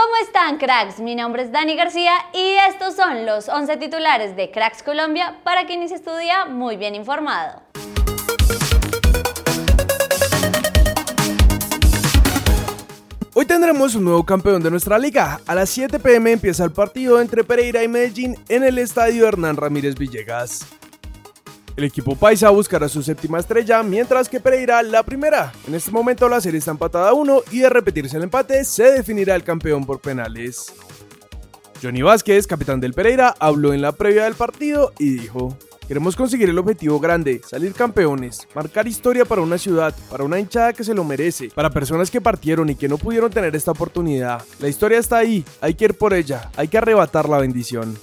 ¿Cómo están cracks? Mi nombre es Dani García y estos son los 11 titulares de Cracks Colombia para quien inicie su día muy bien informado. Hoy tendremos un nuevo campeón de nuestra liga. A las 7 pm empieza el partido entre Pereira y Medellín en el estadio Hernán Ramírez Villegas. El equipo paisa buscará su séptima estrella, mientras que Pereira la primera. En este momento la serie está empatada a uno y de repetirse el empate se definirá el campeón por penales. Johnny Vázquez, capitán del Pereira, habló en la previa del partido y dijo, Queremos conseguir el objetivo grande, salir campeones, marcar historia para una ciudad, para una hinchada que se lo merece, para personas que partieron y que no pudieron tener esta oportunidad. La historia está ahí, hay que ir por ella, hay que arrebatar la bendición.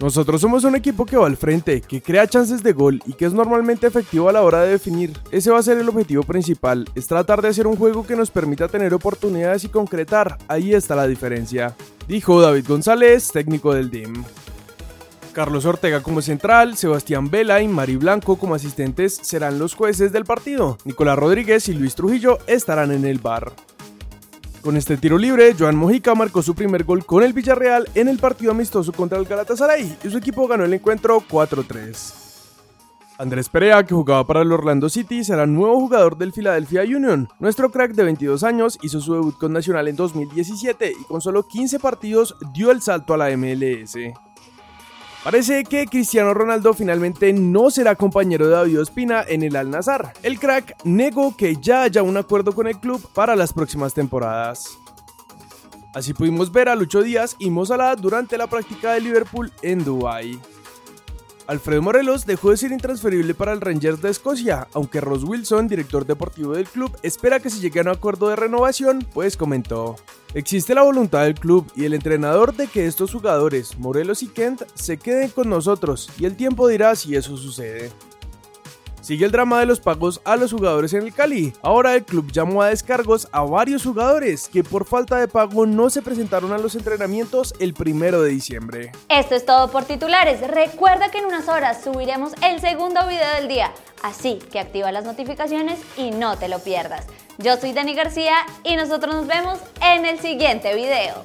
Nosotros somos un equipo que va al frente, que crea chances de gol y que es normalmente efectivo a la hora de definir. Ese va a ser el objetivo principal, es tratar de hacer un juego que nos permita tener oportunidades y concretar. Ahí está la diferencia. Dijo David González, técnico del DIM. Carlos Ortega como central, Sebastián Vela y Mari Blanco como asistentes serán los jueces del partido. Nicolás Rodríguez y Luis Trujillo estarán en el bar. Con este tiro libre, Joan Mojica marcó su primer gol con el Villarreal en el partido amistoso contra el Galatasaray y su equipo ganó el encuentro 4-3. Andrés Perea, que jugaba para el Orlando City, será nuevo jugador del Philadelphia Union. Nuestro crack de 22 años hizo su debut con Nacional en 2017 y con solo 15 partidos dio el salto a la MLS. Parece que Cristiano Ronaldo finalmente no será compañero de David Ospina en el Al Nazar. El crack negó que ya haya un acuerdo con el club para las próximas temporadas. Así pudimos ver a Lucho Díaz y Mo durante la práctica de Liverpool en Dubai. Alfredo Morelos dejó de ser intransferible para el Rangers de Escocia, aunque Ross Wilson, director deportivo del club, espera que se llegue a un acuerdo de renovación, pues comentó. Existe la voluntad del club y el entrenador de que estos jugadores, Morelos y Kent, se queden con nosotros y el tiempo dirá si eso sucede. Sigue el drama de los pagos a los jugadores en el Cali. Ahora el club llamó a descargos a varios jugadores que por falta de pago no se presentaron a los entrenamientos el primero de diciembre. Esto es todo por titulares. Recuerda que en unas horas subiremos el segundo video del día, así que activa las notificaciones y no te lo pierdas. Yo soy Dani García y nosotros nos vemos en el siguiente video.